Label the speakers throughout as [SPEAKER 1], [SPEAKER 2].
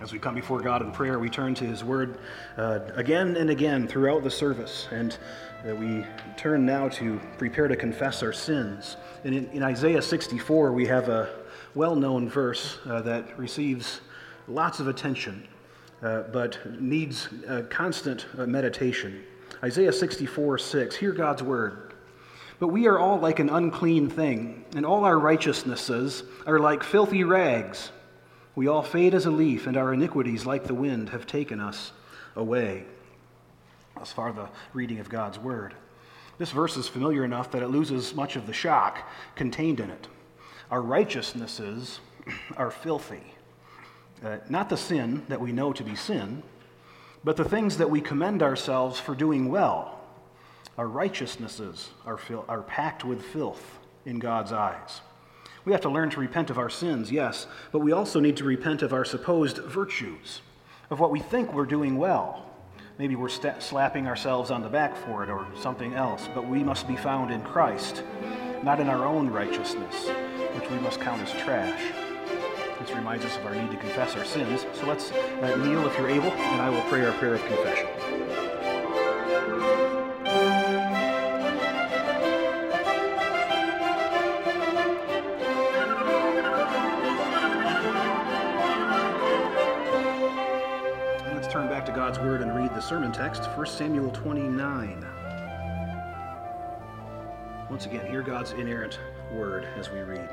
[SPEAKER 1] As we come before God in prayer, we turn to His Word uh, again and again throughout the service, and uh, we turn now to prepare to confess our sins. And in, in Isaiah 64, we have a well known verse uh, that receives lots of attention, uh, but needs constant uh, meditation. Isaiah 64 6. Hear God's Word. But we are all like an unclean thing, and all our righteousnesses are like filthy rags. We all fade as a leaf, and our iniquities, like the wind, have taken us away. As far the reading of God's Word. This verse is familiar enough that it loses much of the shock contained in it. Our righteousnesses are filthy. Uh, not the sin that we know to be sin, but the things that we commend ourselves for doing well. Our righteousnesses are, fil- are packed with filth in God's eyes. We have to learn to repent of our sins, yes, but we also need to repent of our supposed virtues, of what we think we're doing well. Maybe we're st- slapping ourselves on the back for it or something else, but we must be found in Christ, not in our own righteousness, which we must count as trash. This reminds us of our need to confess our sins. So let's uh, kneel if you're able, and I will pray our prayer of confession. Sermon text, 1 Samuel 29. Once again, hear God's inerrant word as we read.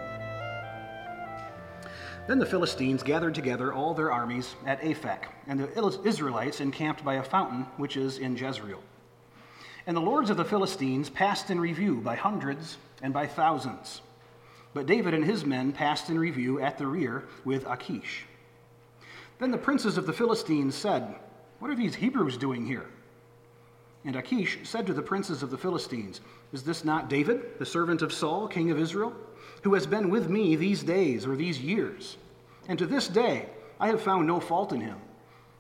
[SPEAKER 1] Then the Philistines gathered together all their armies at Aphek, and the Israelites encamped by a fountain which is in Jezreel. And the lords of the Philistines passed in review by hundreds and by thousands. But David and his men passed in review at the rear with Achish. Then the princes of the Philistines said, what are these Hebrews doing here? And Achish said to the princes of the Philistines, Is this not David, the servant of Saul, king of Israel, who has been with me these days or these years? And to this day I have found no fault in him,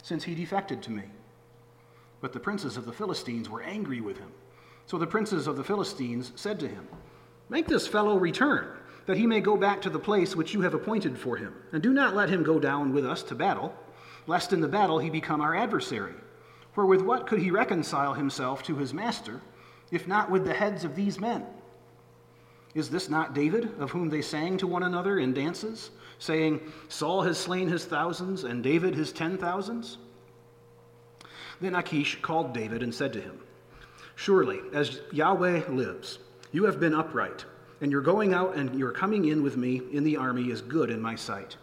[SPEAKER 1] since he defected to me. But the princes of the Philistines were angry with him. So the princes of the Philistines said to him, Make this fellow return, that he may go back to the place which you have appointed for him, and do not let him go down with us to battle lest in the battle he become our adversary. For with what could he reconcile himself to his master, if not with the heads of these men? Is this not David, of whom they sang to one another in dances, saying, Saul has slain his thousands, and David his ten thousands? Then Achish called David and said to him, Surely, as Yahweh lives, you have been upright, and your going out and your coming in with me in the army is good in my sight.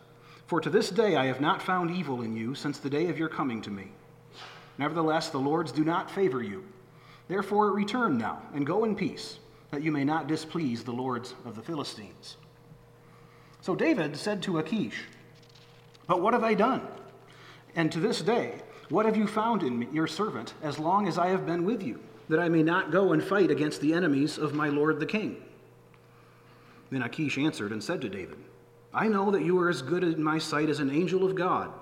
[SPEAKER 1] For to this day I have not found evil in you since the day of your coming to me. Nevertheless, the Lords do not favor you. Therefore, return now and go in peace, that you may not displease the lords of the Philistines. So David said to Achish, But what have I done? And to this day, what have you found in me, your servant, as long as I have been with you, that I may not go and fight against the enemies of my lord the king? Then Achish answered and said to David, I know that you are as good in my sight as an angel of God.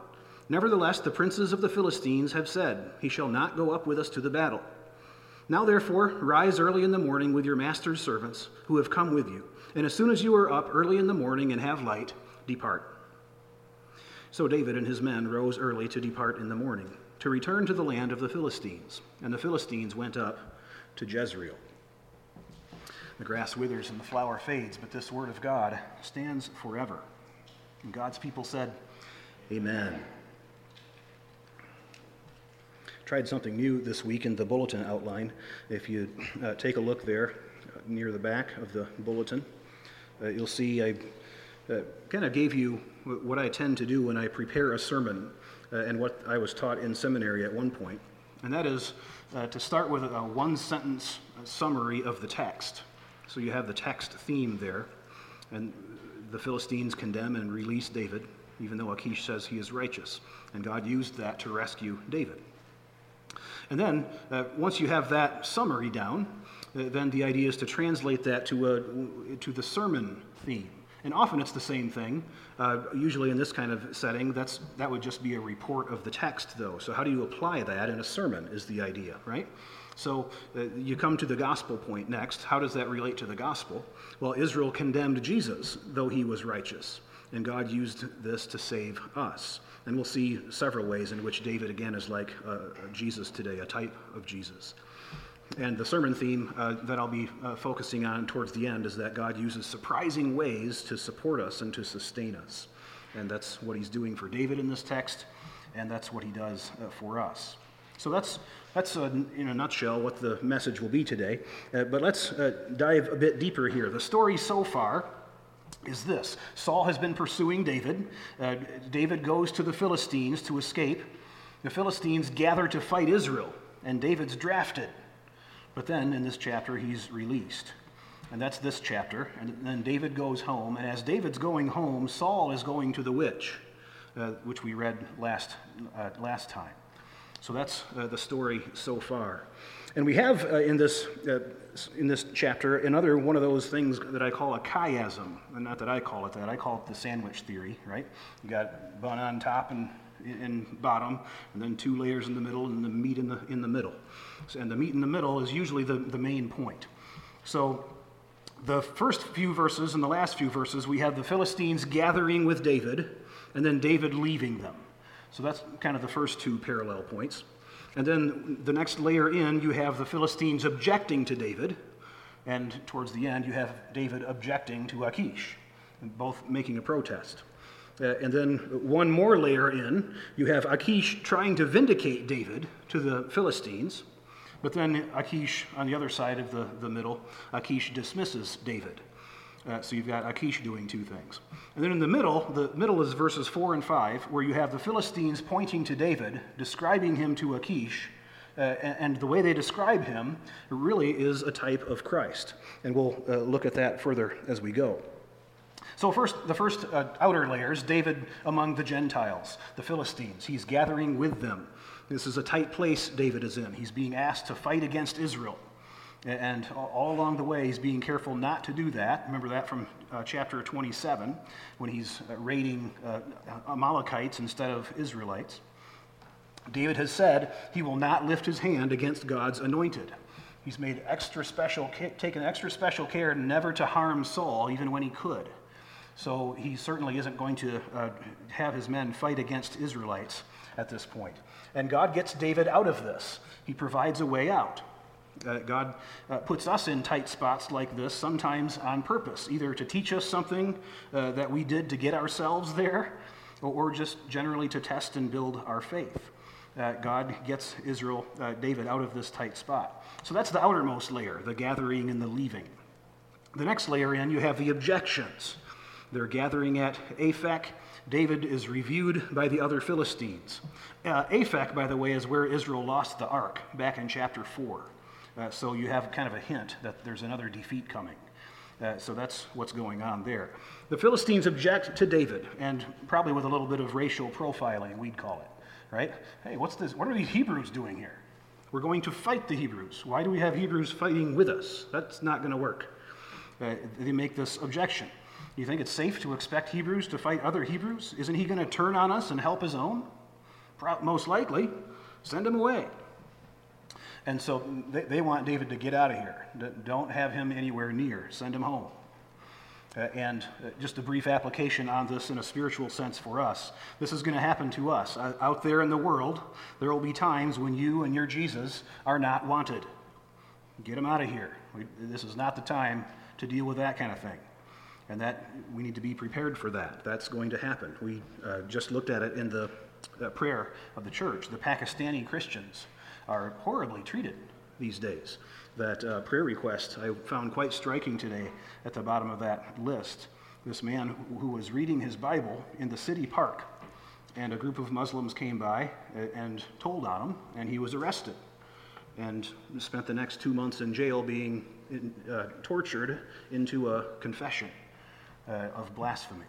[SPEAKER 1] Nevertheless, the princes of the Philistines have said, He shall not go up with us to the battle. Now, therefore, rise early in the morning with your master's servants who have come with you, and as soon as you are up early in the morning and have light, depart. So David and his men rose early to depart in the morning, to return to the land of the Philistines. And the Philistines went up to Jezreel. The grass withers and the flower fades, but this word of God stands forever. And God's people said, Amen. Tried something new this week in the bulletin outline. If you uh, take a look there uh, near the back of the bulletin, uh, you'll see I uh, kind of gave you what I tend to do when I prepare a sermon uh, and what I was taught in seminary at one. And that is uh, to start with a one sentence summary of the text. So you have the text theme there, and the Philistines condemn and release David. even though Achish says he is righteous. And God used that to rescue David. And then, uh, once you have that summary down, uh, then the idea is to translate that to, a, to the sermon theme. And often it's the same thing. Uh, usually in this kind of setting, that's, that would just be a report of the text, though. So, how do you apply that in a sermon, is the idea, right? So, uh, you come to the gospel point next. How does that relate to the gospel? Well, Israel condemned Jesus, though he was righteous. And God used this to save us. And we'll see several ways in which David, again, is like uh, Jesus today, a type of Jesus. And the sermon theme uh, that I'll be uh, focusing on towards the end is that God uses surprising ways to support us and to sustain us. And that's what he's doing for David in this text, and that's what he does uh, for us. So that's, that's uh, in a nutshell what the message will be today. Uh, but let's uh, dive a bit deeper here. The story so far is this Saul has been pursuing David. David goes to the Philistines to escape. The Philistines gather to fight Israel, and David's drafted. But then in this chapter, he's released. And that's this chapter. And then David goes home. And as David's going home, Saul is going to the witch, uh, which we read last, uh, last time. So that's uh, the story so far. And we have uh, in, this, uh, in this chapter another one of those things that I call a chiasm. And not that I call it that, I call it the sandwich theory, right? You got bun on top and in bottom, and then two layers in the middle, and the meat in the, in the middle. And the meat in the middle is usually the, the main point. So the first few verses and the last few verses, we have the Philistines gathering with David, and then David leaving them. So that's kind of the first two parallel points. And then the next layer in, you have the Philistines objecting to David, and towards the end, you have David objecting to Achish, both making a protest. Uh, and then one more layer in, you have Achish trying to vindicate David to the Philistines. But then Achish, on the other side of the, the middle, Achish dismisses David. Uh, so you've got Achish doing two things. And then in the middle, the middle is verses 4 and 5, where you have the Philistines pointing to David, describing him to Achish. Uh, and the way they describe him really is a type of Christ. And we'll uh, look at that further as we go. So, first, the first uh, outer layers David among the Gentiles, the Philistines. He's gathering with them. This is a tight place David is in. He's being asked to fight against Israel. And all along the way, he's being careful not to do that. Remember that from uh, chapter 27, when he's uh, raiding uh, Amalekites instead of Israelites. David has said he will not lift his hand against God's anointed. He's made extra special, taken extra special care never to harm Saul, even when he could. So he certainly isn't going to uh, have his men fight against Israelites at this point. And God gets David out of this. He provides a way out. Uh, God uh, puts us in tight spots like this sometimes on purpose, either to teach us something uh, that we did to get ourselves there, or, or, just generally to test and build our faith. God gets Israel, uh, David, out of this tight spot. So that's the outermost layer, the gathering and the leaving. The next layer in, you have the objections. They're gathering at Aphek. David is reviewed by the other Philistines. Uh, Aphek, by the way, is where Israel lost the ark back in chapter 4. Uh, so you have kind of a hint that there's another defeat coming. Uh, so that's what's going on there. The Philistines object to David, and probably with a little bit of racial profiling, we'd call it, right? Hey, what's this? What are these Hebrews doing here? We're going to fight the Hebrews. Why do we have Hebrews fighting with us? That's not going to work. Uh, they make this objection. You think it's safe to expect Hebrews to fight other Hebrews? Isn't he going to turn on us and help his own? Most likely. Send him away. And so they, they want David to get out of here. Don't have him anywhere near. Send him home. Uh, and uh, just a brief application on this in a spiritual sense for us. This is going to happen to us. Uh, out there in the world, there will be times when you and your Jesus are not wanted. Get him out of here. We, this is not the time to deal with that kind of thing. And that we need to be prepared for that. That's going to happen. We uh, just looked at it in the uh, prayer of the church. The Pakistani Christians are horribly treated these days. That uh, prayer request I found quite striking today at the bottom of that list. This man who was reading his Bible in the city park, and a group of Muslims came by and told on him, and he was arrested and spent the next two months in jail being in, uh, tortured into a confession uh, of blasphemy.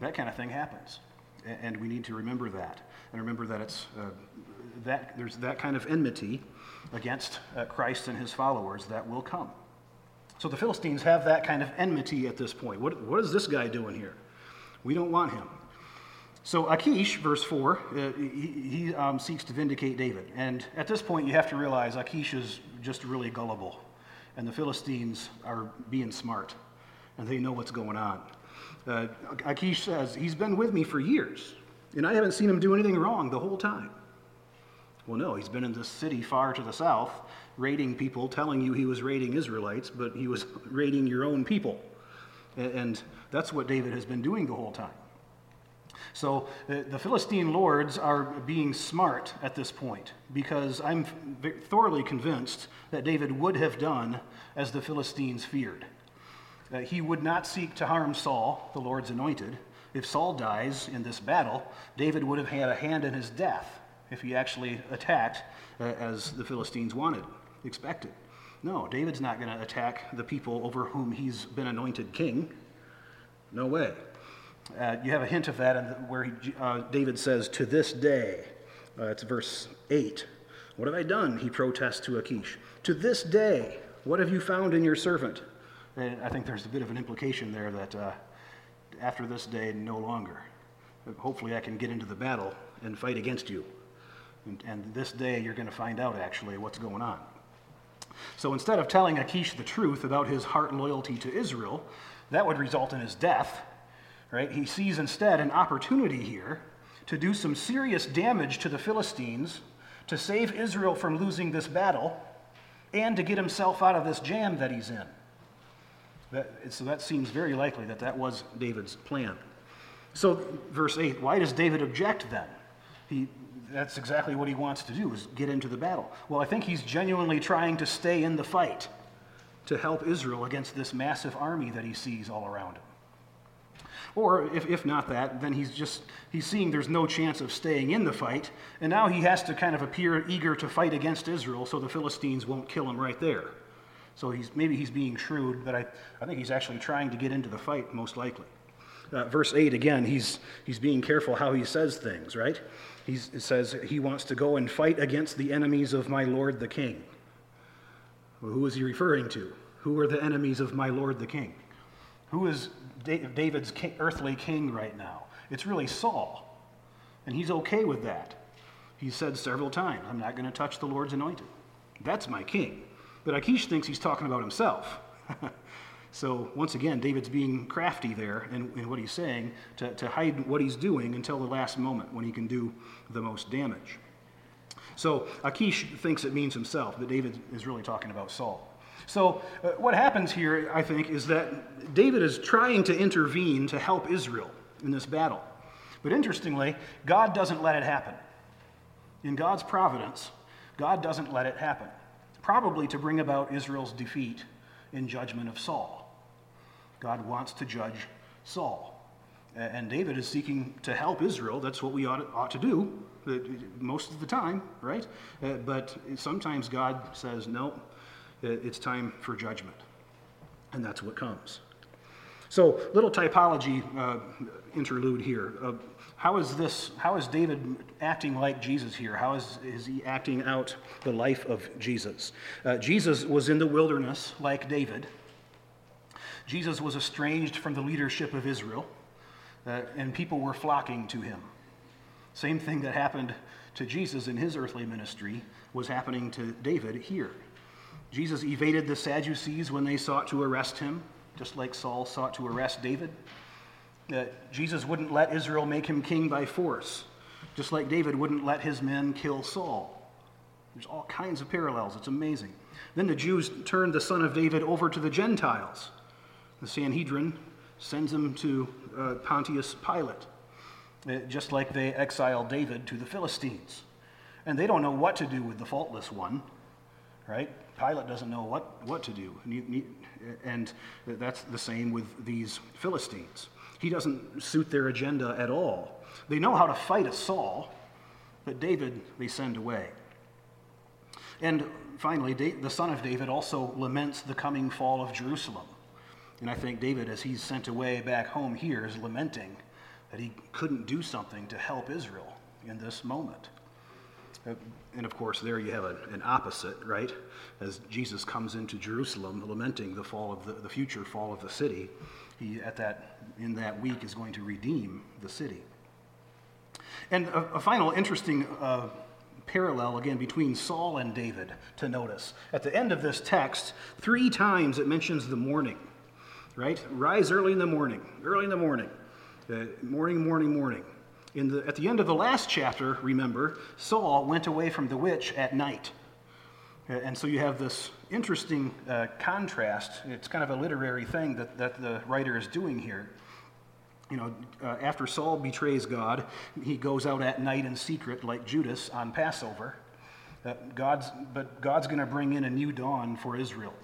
[SPEAKER 1] That kind of thing happens. And we need to remember that. And remember that it's uh, that there's that kind of enmity against uh, Christ and his followers that will come. So the Philistines have that kind of enmity at this point. What, what is this guy doing here? We don't want him. So Achish, verse 4, uh, he, he um, seeks to vindicate David. And at this point, you have to realize Achish is just really gullible. And the Philistines are being smart. And they know what's going on. Uh, Achish says, He's been with me for years. And I haven't seen him do anything wrong the whole time. Well, no, he's been in this city far to the south, raiding people, telling you he was raiding Israelites, but he was raiding your own people. And that's what David has been doing the whole time. So the Philistine lords are being smart at this point because I'm thoroughly convinced that David would have done as the Philistines feared. Uh, he would not seek to harm Saul, the Lord's anointed. If Saul dies in this battle, David would have had a hand in his death if he actually attacked uh, as the Philistines wanted, expected. No, David's not going to attack the people over whom he's been anointed king. No way. Uh, you have a hint of that where he, uh, David says, To this day. Uh, it's verse 8. What have I done? He protests to Achish. To this day, what have you found in your servant? And I think there's a bit of an implication there that uh, after this day, no longer. Hopefully, I can get into the battle and fight against you. And, and this day, you're going to find out actually what's going on. So instead of telling Achish the truth about his heart and loyalty to Israel, that would result in his death, right? He sees instead an opportunity here to do some serious damage to the Philistines, to save Israel from losing this battle, and to get himself out of this jam that he's in. That, so that seems very likely that that was David's plan. So, verse 8, why does David object then? He, that's exactly what he wants to do, is get into the battle. Well, I think he's genuinely trying to stay in the fight to help Israel against this massive army that he sees all around him. Or if, if not that, then he's just he's seeing there's no chance of staying in the fight, and now he has to kind of appear eager to fight against Israel so the Philistines won't kill him right there. So he's, maybe he's being shrewd, but I, I think he's actually trying to get into the fight, most likely. Uh, verse 8, again, he's, he's being careful how he says things, right? He's, it says he wants to go and fight against the enemies of my Lord the King. Well, who is he referring to? Who are the enemies of my Lord the King? Who is David's king, earthly king right now? It's really Saul. And he's okay with that. He said several times, I'm not going to touch the Lord's anointed. That's my king. But Achish thinks he's talking about himself. so, once again, David's being crafty there in, in what he's saying to, to hide what he's doing until the last moment when he can do the most damage. So, Achish thinks it means himself, but David is really talking about Saul. So, uh, what happens here, I think, is that David is trying to intervene to help Israel in this battle. But interestingly, God doesn't let it happen. In God's providence, God doesn't let it happen probably to bring about Israel's defeat in judgment of Saul. God wants to judge Saul. And David is seeking to help Israel. That's what we ought to, ought to do most of the time, right? Uh, but sometimes God says, no, it's time for judgment. And that's what comes. So, little typology uh, interlude here. Uh, how is this, how is David acting like Jesus here? How is, is he acting out the life of Jesus? Uh, Jesus was in the wilderness like David. Jesus was estranged from the leadership of Israel, uh, and people were flocking to him. Same thing that happened to Jesus in his earthly ministry was happening to David here. Jesus evaded the Sadducees when they sought to arrest him, just like Saul sought to arrest David that Jesus wouldn't let Israel make him king by force, just like David wouldn't let his men kill Saul. There's all kinds of parallels. It's amazing. Then the Jews turned the son of David over to the Gentiles. The Sanhedrin sends him to uh, Pontius Pilate, uh, just like they exiled David to the Philistines. And they don't know what to do with the faultless one, right? Pilate doesn't know what, what to do. And that's the same with these Philistines. He doesn't suit their agenda at all. They know how to fight a Saul, but David they send away. And finally, the son of David also laments the coming fall of Jerusalem. And I think David, as he's sent away back home here, is lamenting that he couldn't do something to help Israel in this moment. And of course, there you have an opposite, right? As Jesus comes into Jerusalem, lamenting the fall of the, the future fall of the city, he at that in that week is going to redeem the city. And a, a final interesting uh, parallel again between Saul and David to notice. At the end of this text, three times it mentions the morning, right? Rise early in the morning, early in the morning, uh, morning, morning, morning. In the, at the end of the last chapter, remember, Saul went away from the witch at night. And so you have this interesting uh, contrast. It's kind of a literary thing that, that the writer is doing here you know, uh, after Saul betrays God, he goes out at night in secret, like Judas on Passover. Uh, God's, but God's going to bring in a new dawn for Israel,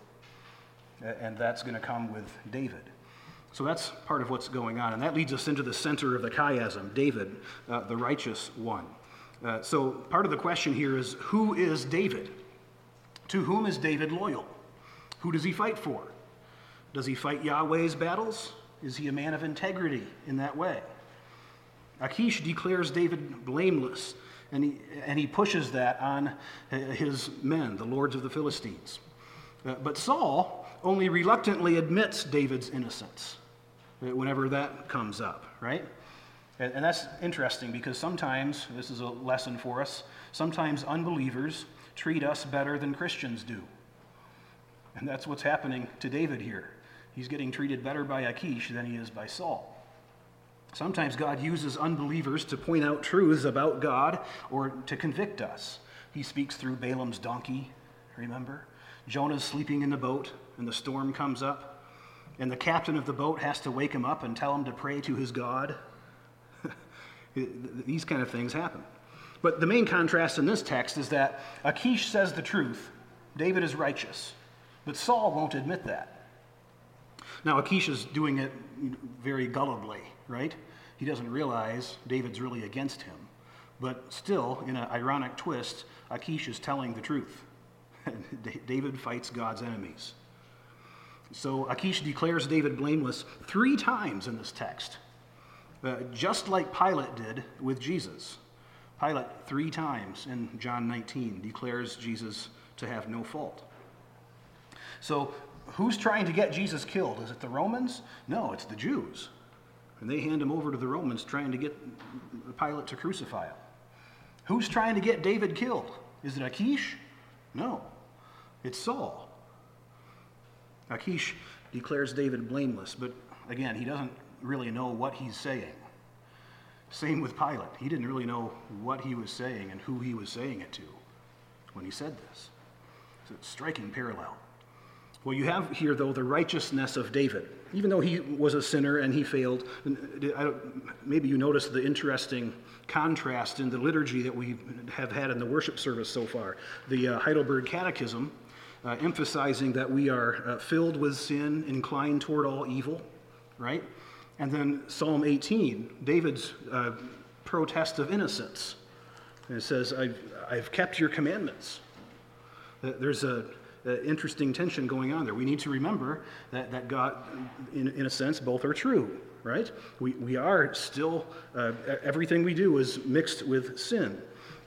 [SPEAKER 1] and that's going to come with David. So that's part of what's going on, and that leads us into the center of the chiasm David, uh, the righteous one. Uh, so part of the question here is who is David? To whom is David loyal? Who does he fight for? Does he fight Yahweh's battles? Is he a man of integrity in that way? Achish declares David blameless, and he, and he pushes that on his men, the lords of the Philistines. Uh, but Saul only reluctantly admits David's innocence uh, whenever that comes up, right? And, and that's interesting because sometimes, this is a lesson for us, sometimes unbelievers treat us better than Christians do. And that's what's happening to David here. He's getting treated better by Achish than he is by Saul. Sometimes God uses unbelievers to point out truths about God or to convict us. He speaks through Balaam's donkey, remember? Jonah's sleeping in the boat and the storm comes up, and the captain of the boat has to wake him up and tell him to pray to his God. These kind of things happen. But the main contrast in this text is that Achish says the truth, David is righteous, but Saul won't admit that. Now, Achish is doing it very gullibly, right? He doesn't realize David's really against him. But still, in an ironic twist, Achish is telling the truth. David fights God's enemies. So Achish declares David blameless three times in this text, uh, just like Pilate did with Jesus. Pilate, three times in John 19, declares Jesus to have no fault. So who's trying to get Jesus killed? Is it the Romans? No, it's the Jews. And they hand him over to the Romans trying to get Pilate to crucify him. Who's trying to get David killed? Is it Achish? No, it's Saul. Achish declares David blameless, but again, he doesn't really know what he's saying. Same with Pilate. He didn't really know what he was saying and who he was saying it to when he said this. It's a striking parallel. Well, you have here, though, the righteousness of David. Even though he was a sinner and he failed, maybe you notice the interesting contrast in the liturgy that we have had in the worship service so far. The uh, Heidelberg Catechism, uh, emphasizing that we are uh, filled with sin, inclined toward all evil, right? And then Psalm 18, David's uh, protest of innocence. And it says, I've, I've kept your commandments. There's a uh, interesting tension going on there. We need to remember that, that God, in, in a sense, both are true, right? We, we are still, uh, everything we do is mixed with sin.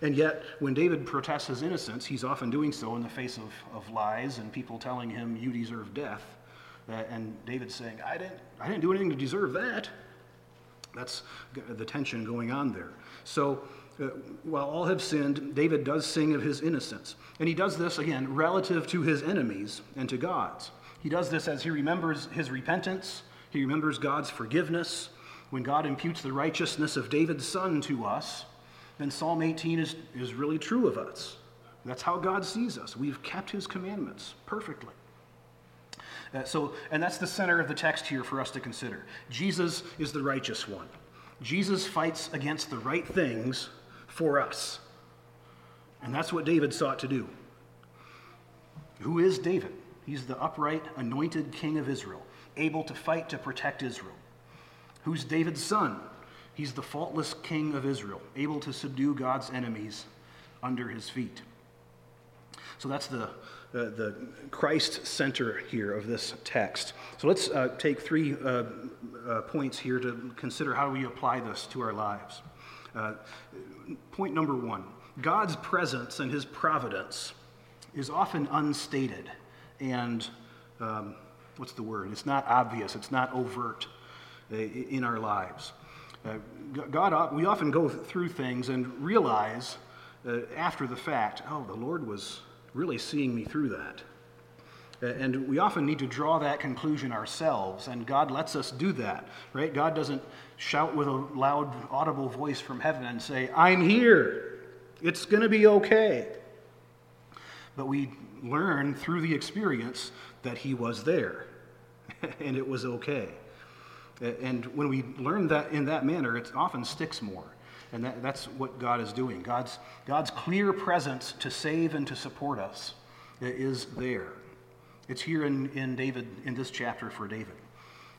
[SPEAKER 1] And yet, when David protests his innocence, he's often doing so in the face of, of lies and people telling him, You deserve death. And David's saying, I didn't, I didn't do anything to deserve that. That's the tension going on there. So, uh, while all have sinned, David does sing of his innocence. And he does this, again, relative to his enemies and to God's. He does this as he remembers his repentance, he remembers God's forgiveness. When God imputes the righteousness of David's son to us, then Psalm 18 is, is really true of us. That's how God sees us. We've kept his commandments perfectly. Uh, so, and that's the center of the text here for us to consider. Jesus is the righteous one. Jesus fights against the right things for us. And that's what David sought to do. Who is David? He's the upright, anointed king of Israel, able to fight to protect Israel. Who's David's son? He's the faultless king of Israel, able to subdue God's enemies under his feet. So that's the, uh, the Christ center here of this text. So let's uh, take three uh, uh, points here to consider how we apply this to our lives. Uh, point number one God's presence and his providence is often unstated and um, what's the word? It's not obvious, it's not overt uh, in our lives. Uh, God, we often go through things and realize after the fact, oh, the Lord was really seeing me through that. And we often need to draw that conclusion ourselves, and God lets us do that, right? God doesn't shout with a loud, audible voice from heaven and say, I'm here. It's going to be okay. But we learn through the experience that He was there, and it was okay. And when we learn that in that manner, it often sticks more. And that, that's what God is doing. God's, God's clear presence to save and to support us is there. It's here in, in David, in this chapter for David.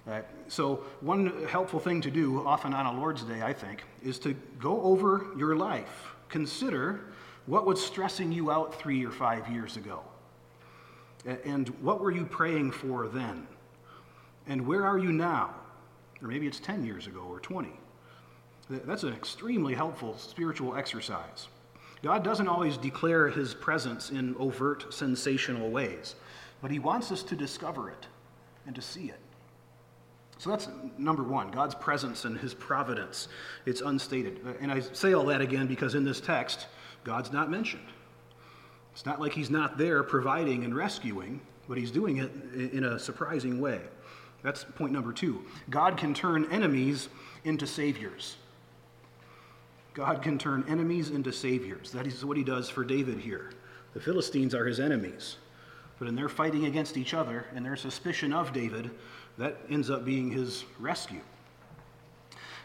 [SPEAKER 1] Uh, so, one helpful thing to do, often on a Lord's Day, I think, is to go over your life. Consider what was stressing you out three or five years ago. And what were you praying for then? And where are you now? Or maybe it's 10 years ago or 20. That's an extremely helpful spiritual exercise. God doesn't always declare his presence in overt, sensational ways, but he wants us to discover it and to see it. So that's number one God's presence and his providence. It's unstated. Uh, and I say all that again because in this text, God's not mentioned. It's not like he's not there providing and rescuing, but he's doing it in a surprising way. That's point number two. God can turn enemies into saviors. God can turn enemies into saviors. That is what he does for David here. The Philistines are his enemies. But in their fighting against each other and their suspicion of David, that ends up being his rescue.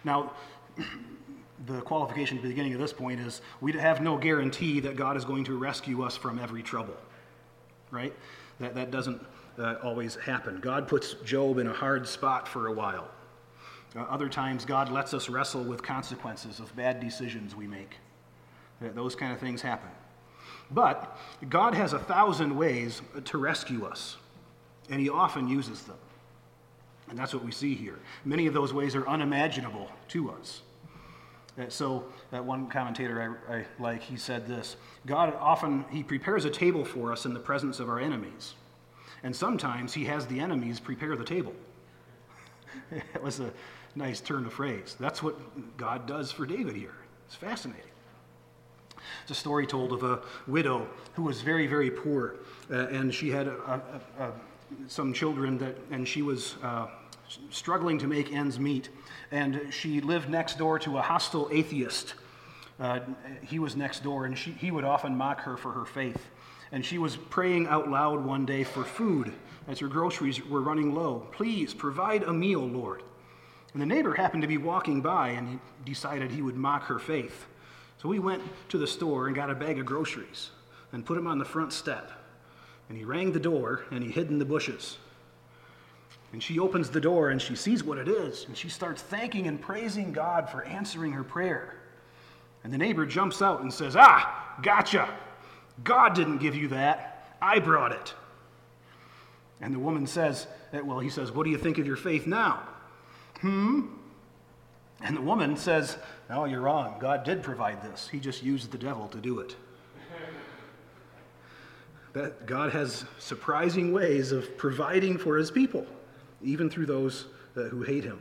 [SPEAKER 1] Now, the qualification at the beginning of this point is we have no guarantee that God is going to rescue us from every trouble, right? That, that doesn't uh, always happen. God puts Job in a hard spot for a while. Uh, other times, God lets us wrestle with consequences of bad decisions we make. Uh, those kind of things happen. But God has a thousand ways to rescue us, and He often uses them. And that's what we see here. Many of those ways are unimaginable to us. Uh, so, that one commentator I, I like, he said this God often, He prepares a table for us in the presence of our enemies. And sometimes He has the enemies prepare the table. it was a nice turn of phrase. That's what God does for David here. It's fascinating. It's a story told of a widow who was very, very poor, uh, and she had a, a, a, some children that, and she was uh, struggling to make ends meet. And she lived next door to a hostile atheist. Uh, he was next door, and she, he would often mock her for her faith. And she was praying out loud one day for food as her groceries were running low. Please provide a meal, Lord. And the neighbor happened to be walking by, and he decided he would mock her faith. So he went to the store and got a bag of groceries and put them on the front step. And he rang the door and he hid in the bushes. And she opens the door and she sees what it is, and she starts thanking and praising God for answering her prayer. And the neighbor jumps out and says, Ah, gotcha. God didn't give you that. I brought it. And the woman says, Well, he says, What do you think of your faith now? Hmm? And the woman says, No, you're wrong. God did provide this. He just used the devil to do it. That God has surprising ways of providing for his people even through those uh, who hate him.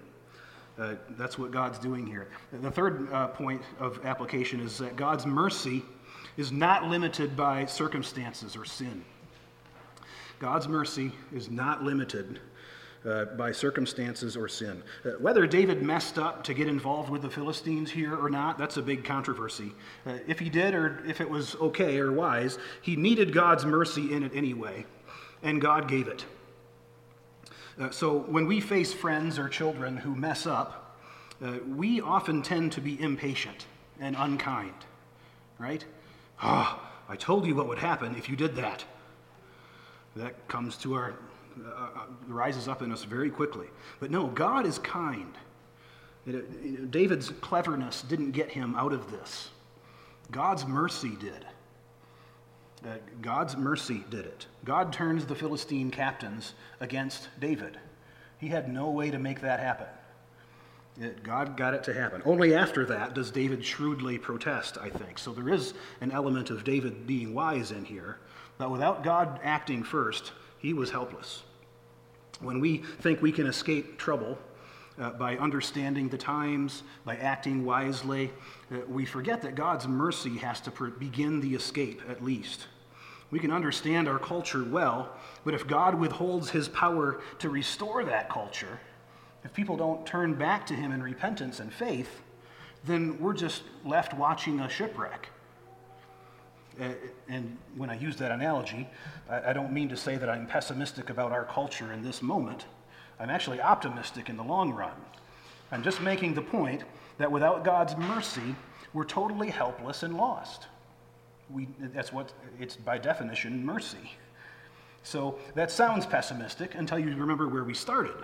[SPEAKER 1] Uh, that's what God's doing here. The third uh, point of application is that God's mercy is not limited by circumstances or sin. God's mercy is not limited uh, by circumstances or sin. Uh, whether David messed up to get involved with the Philistines here or not, that's a big controversy. Uh, if he did, or if it was okay or wise, he needed God's mercy in it anyway, and God gave it. Uh, so when we face friends or children who mess up, uh, we often tend to be impatient and unkind, right? Ah, oh, I told you what would happen if you did that. That comes to our, uh, uh rises up in us very quickly. But no, God is kind. David's cleverness didn't get him out of this. God's mercy did. God's mercy did it. God turns the Philistine captains against David. He had no way to make that happen. It, God got it to happen. Only after that does David shrewdly protest, I think. So there is an element of David being wise in here. But without God acting first, he was helpless. When we think we can escape trouble uh, by understanding the times, by acting wisely, uh, we forget that God's mercy has to begin the escape at least. We can understand our culture well, but if God withholds his power to restore that culture, if people don't turn back to him in repentance and faith, then we're just left watching a shipwreck. And when I use that analogy, I, I don't mean to say that I'm pessimistic about our culture in this moment. I'm actually optimistic in the long run. I'm just making the point that without God's mercy, we're totally helpless and lost we, that's what it's by definition mercy. So that sounds pessimistic until you remember where we started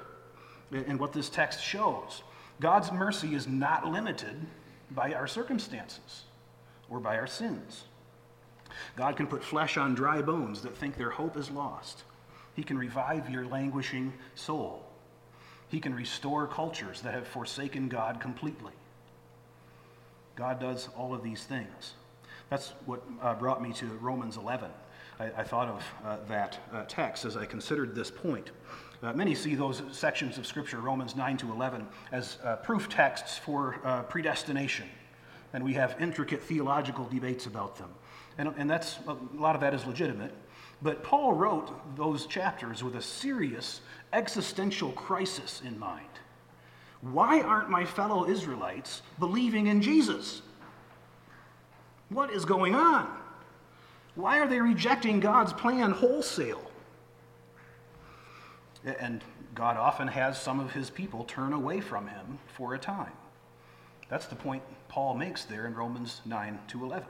[SPEAKER 1] and what this text shows. God's mercy is not limited by our circumstances or by our sins. God can put flesh on dry bones that think their hope is lost. He can revive your languishing soul. He can restore cultures that have forsaken God completely. God does all of these things. That's what uh, brought me to Romans 11. I, I thought of uh, that uh, text as I considered this point. Uh, many see those sections of Scripture, Romans 9 to 11, as uh, proof texts for uh, predestination. And we have intricate theological debates about them. And, and that's, a lot of that is legitimate. But Paul wrote those chapters with a serious existential crisis in mind. Why aren't my fellow Israelites believing in Jesus? What is going on? Why are they rejecting God's plan wholesale? And God often has some of his people turn away from him for a time. That's the point Paul makes there in Romans 9 to 11.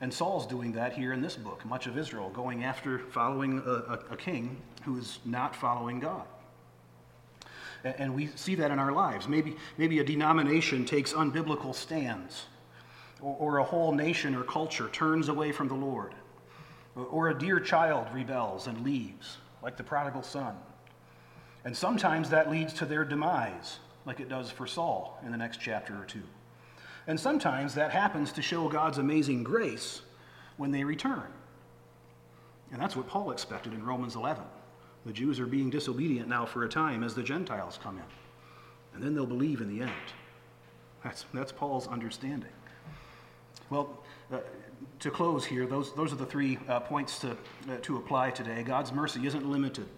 [SPEAKER 1] And Saul's doing that here in this book, much of Israel going after following a, a, a king who is not following God. And we see that in our lives. Maybe, maybe a denomination takes unbiblical stands or, or a whole nation or culture turns away from the Lord, or a dear child rebels and leaves, like the prodigal son. And sometimes that leads to their demise, like it does for Saul in the next chapter or two. And sometimes that happens to show God's amazing grace when they return. And that's what Paul expected in Romans 11. The Jews are being disobedient now for a time as the Gentiles come in. And then they'll believe in the end. That's, that's Paul's understanding. Well, uh, to close here, those, those are the three uh, points to, uh, to apply today. God's mercy isn't limited.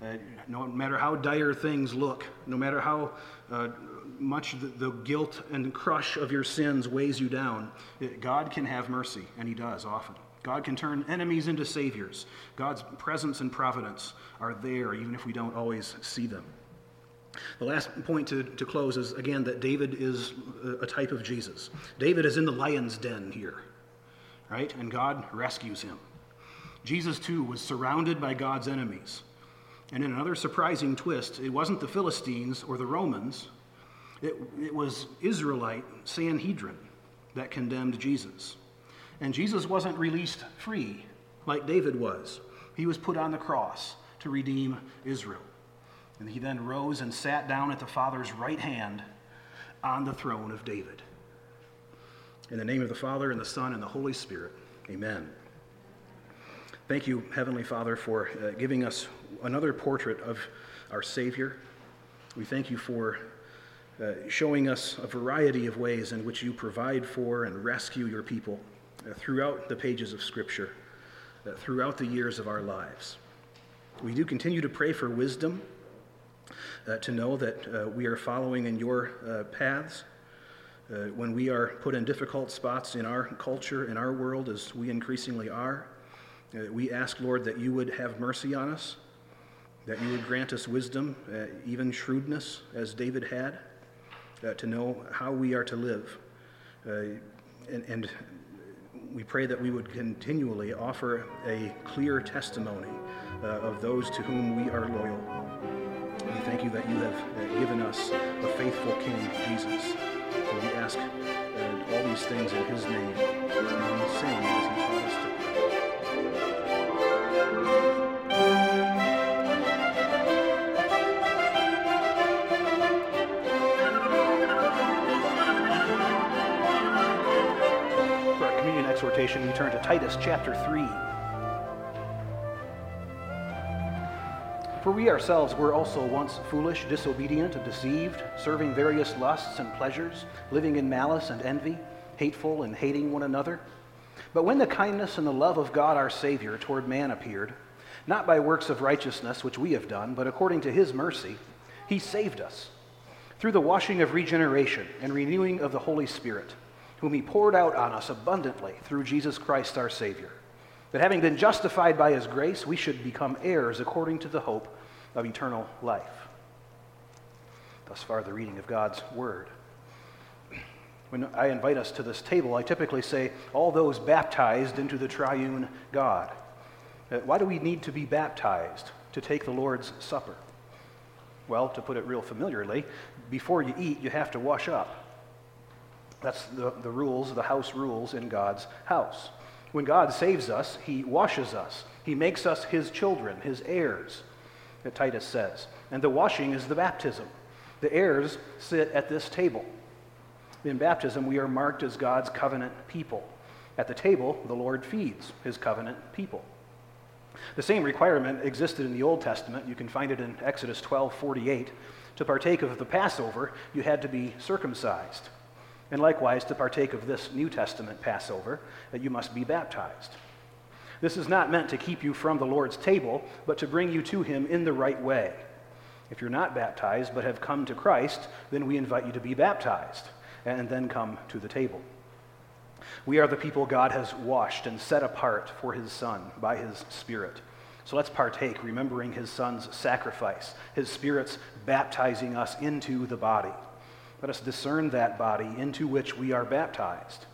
[SPEAKER 1] Uh, no matter how dire things look, no matter how uh, much the, the, guilt and crush of your sins weighs you down, it, God can have mercy, and He does often. God can turn enemies into saviors. God's presence and providence are there, even if we don't always see them. The last point to, to close is again that David is a type of Jesus. David is in the lion's den here, right? And God rescues him. Jesus, too, was surrounded by God's enemies. And in another surprising twist, it wasn't the Philistines or the Romans, it, it was Israelite Sanhedrin that condemned Jesus. And Jesus wasn't released free like David was, he was put on the cross to redeem Israel. And he then rose and sat down at the Father's right hand on the throne of David. In the name of the Father, and the Son, and the Holy Spirit, amen. Thank you, Heavenly Father, for uh, giving us another portrait of our Savior. We thank you for uh, showing us a variety of ways in which you provide for and rescue your people uh, throughout the pages of Scripture, uh, throughout the years of our lives. We do continue to pray for wisdom uh, to know that uh, we are following in your paths. When we are put in difficult spots in our culture, in our world, as we increasingly are, we ask, Lord, that you would have mercy on us, that you would grant us wisdom, uh, even shrewdness, as David had, to know how we are to live. And, and we pray that we would continually offer a clear testimony of those to whom we are loyal. We thank you that you have uh, given us a faithful King, Jesus. And we ask uh, all these things in his name, and we sing as he taught we turn to Titus chapter 3. For we ourselves were also once foolish, disobedient, and deceived, serving various lusts and pleasures, living in malice and envy, hateful and hating one another. But when the kindness and the love of God our Savior toward man appeared, not by works of righteousness which we have done, but according to his mercy, he saved us through the washing of regeneration and renewing of the Holy Spirit, whom he poured out on us abundantly through Jesus Christ our Savior that having been justified by his grace, we should become heirs according to the hope of eternal life. Thus far, the reading of God's word. When I invite us to this table, I typically say, all those baptized into the triune God. Uh, why do we need to be baptized to take the Lord's Supper? Well, to put it real familiarly, before you eat, you have to wash up. That's the, the rules, the house rules in God's house. When God saves us, he washes us. He makes us his children, his heirs, Titus says. And the washing is the baptism. The heirs sit at this table. In baptism, we are marked as God's covenant people. At the table, the Lord feeds his covenant people. The same requirement existed in the Old Testament. You can find it in Exodus 12 48. To partake of the Passover, you had to be circumcised. And likewise, to partake of this New Testament Passover, that you must be baptized. This is not meant to keep you from the Lord's table, but to bring you to Him in the right way. If you're not baptized but have come to Christ, then we invite you to be baptized and then come to the table. We are the people God has washed and set apart for His Son by His Spirit. So let's partake, remembering His Son's sacrifice, His Spirit's baptizing us into the body. Let us discern that body into which we are baptized.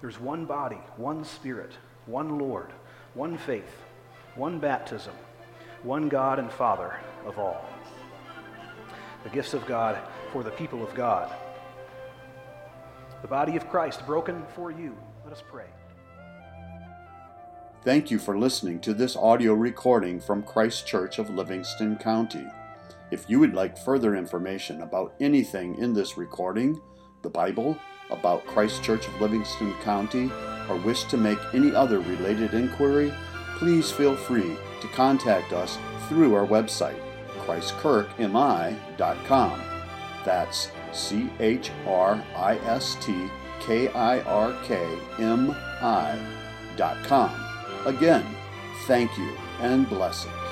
[SPEAKER 1] There's one body, one Spirit, one Lord, one faith, one baptism, one God and Father of all. The gifts of God for the people of God. The body of Christ broken for you. Let us pray.
[SPEAKER 2] Thank you for listening to this audio recording from Christ Kirk of Livingston County. If you would like further information about anything in this recording, the Bible, about Christ Kirk of Livingston County, or wish to make any other related inquiry, please feel free to contact us through our website, christkirkmi.com. That's C H R I S T K I R K M I dot com. Again, thank you and blessings.